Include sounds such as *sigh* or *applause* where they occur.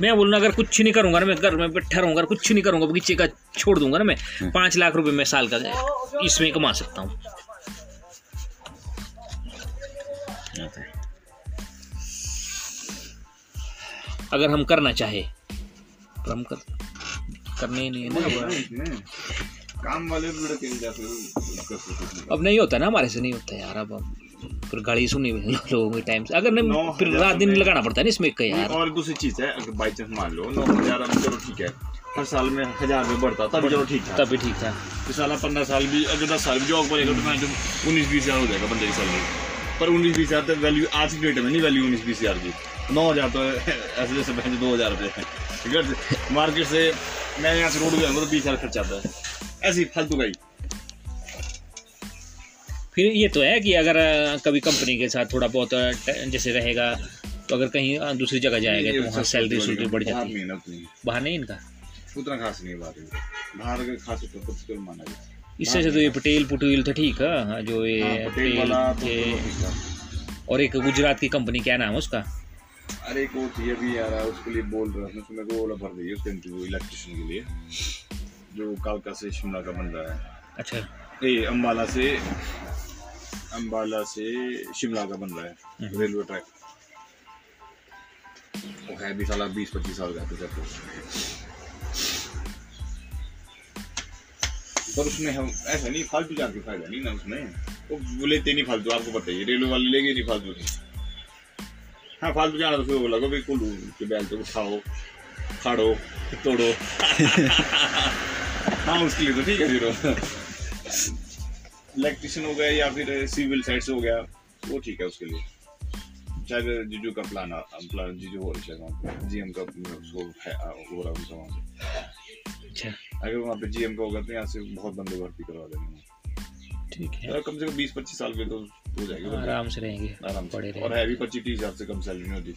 में बोलूँ अगर कुछ नहीं करूँगा ना मैं घर में बैठा रहूँगा कुछ नहीं करूँगा बगीचे का छोड़ दूँगा ना मैं। पाँच लाख रुपए मैं साल का इसमें कमा सकता हूँ अगर हम करना चाहे पर हम कर करने ही नहीं है ना इसमें काम वाले अब नहीं होता ना हमारे से नहीं होता यार अब अब फिर गाड़ी सुनी लोगों के टाइम से। अगर नहीं फिर रात दिन लगाना पड़ता है ना इसमें का यार। और दूसरी चीज़ है अगर बाई चांस मान लो नौ हज़ार अब चलो ठीक है हर साल में हज़ार में बढ़ता तब चलो ठीक था। तभी ठीक था। इस साल पंद्रह साल भी अगर दस साल भी जॉब करेगा तो मैं उन्नीस बीस हज़ार हो जाएगा बंदे की सैलरी पर उन्नीस बीस हज़ार तो वैल्यू आज की डेट में नहीं वैल्यू उन्नीस बीस हज़ार की। नौ हज़ार तो ऐसे जैसे बहन दो हज़ार रुपये ठीक है? मार्केट से मैं यहाँ से रोड गया तो बीस हज़ार खर्चा आता है। ऐसी फालतू गई फिर ये तो है कि अगर कभी कंपनी के साथ थोड़ा बहुत जैसे रहेगा तो अगर कहीं दूसरी जगह जाएगा तो वहाँ सैलरी सुलरी बढ़ जाती है। है बाहर नहीं इनका? उतना खास नहीं बात बाहर अगर खास तो कुछ तो माना इससे से तो ये पटेल पुटेल तो ठीक है हाँ, जो ये हाँ, पटेल तो थे था। और एक गुजरात की कंपनी क्या नाम है उसका? अरे एक वो थी अभी यार उसके लिए बोल रहा था उसमें को वो भर दी उसके इंटरव्यू इलेक्ट्रिशियन के लिए। जो कालका से शिमला का बन रहा है। अच्छा। ए अम्बाला से अम्बाला से शिमला का बन रहा है हम्म। Railway track. वो है भी साला बीस पच्चीस साल का तो पर उसमें हम ऐसा नहीं फालतू जाके फ़ायदा नहीं ना उसमें। वो वो लेते नहीं फालतू आपको पता ही रेलवे वाले लेंगे नहीं फालतू। से हाँ फालतू जाना तो फिर वो लगा भाई कुल्लू के बैल तो उठाओ खाड़ो तोड़ो। *laughs* हाँ उसके लिए तो ठीक है फिर इलेक्ट्रिशियन हो गया या फिर सिविल साइड्स हो गया वो ठीक है उसके लिए। शायद जीजू का प्लान प्लान जीजू हो रहा है वहाँ जीएम का उसको है रहा है वहाँ पे अच्छा। अगर वहाँ पे जीएम का होगा तो यहाँ से बहुत बंदे भर्ती करवा देंगे ठीक है। यार कम से कम बीस पच्चीस साल के तो हो जाएगी। आराम से रहेंगे आराम पड़े से और है भी पच्चीस तीस हज़ार से कम सैलरी नहीं होती।